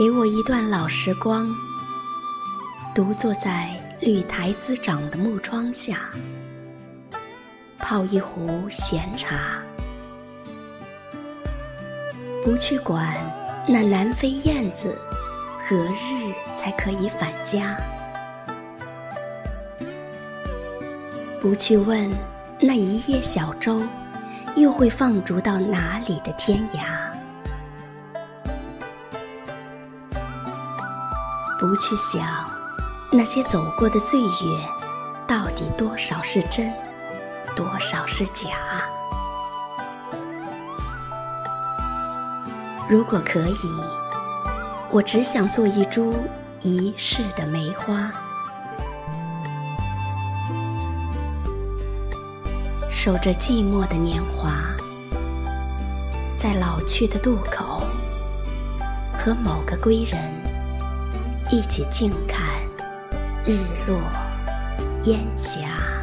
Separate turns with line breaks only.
给我一段老时光，独坐在绿苔滋长的木窗下，泡一壶闲茶，不去管那南飞燕子何日才可以返家，不去问那一叶小舟又会放逐到哪里的天涯。不去想那些走过的岁月，到底多少是真，多少是假。如果可以，我只想做一株一世的梅花，守着寂寞的年华，在老去的渡口，和某个归人。一起静看日落烟霞。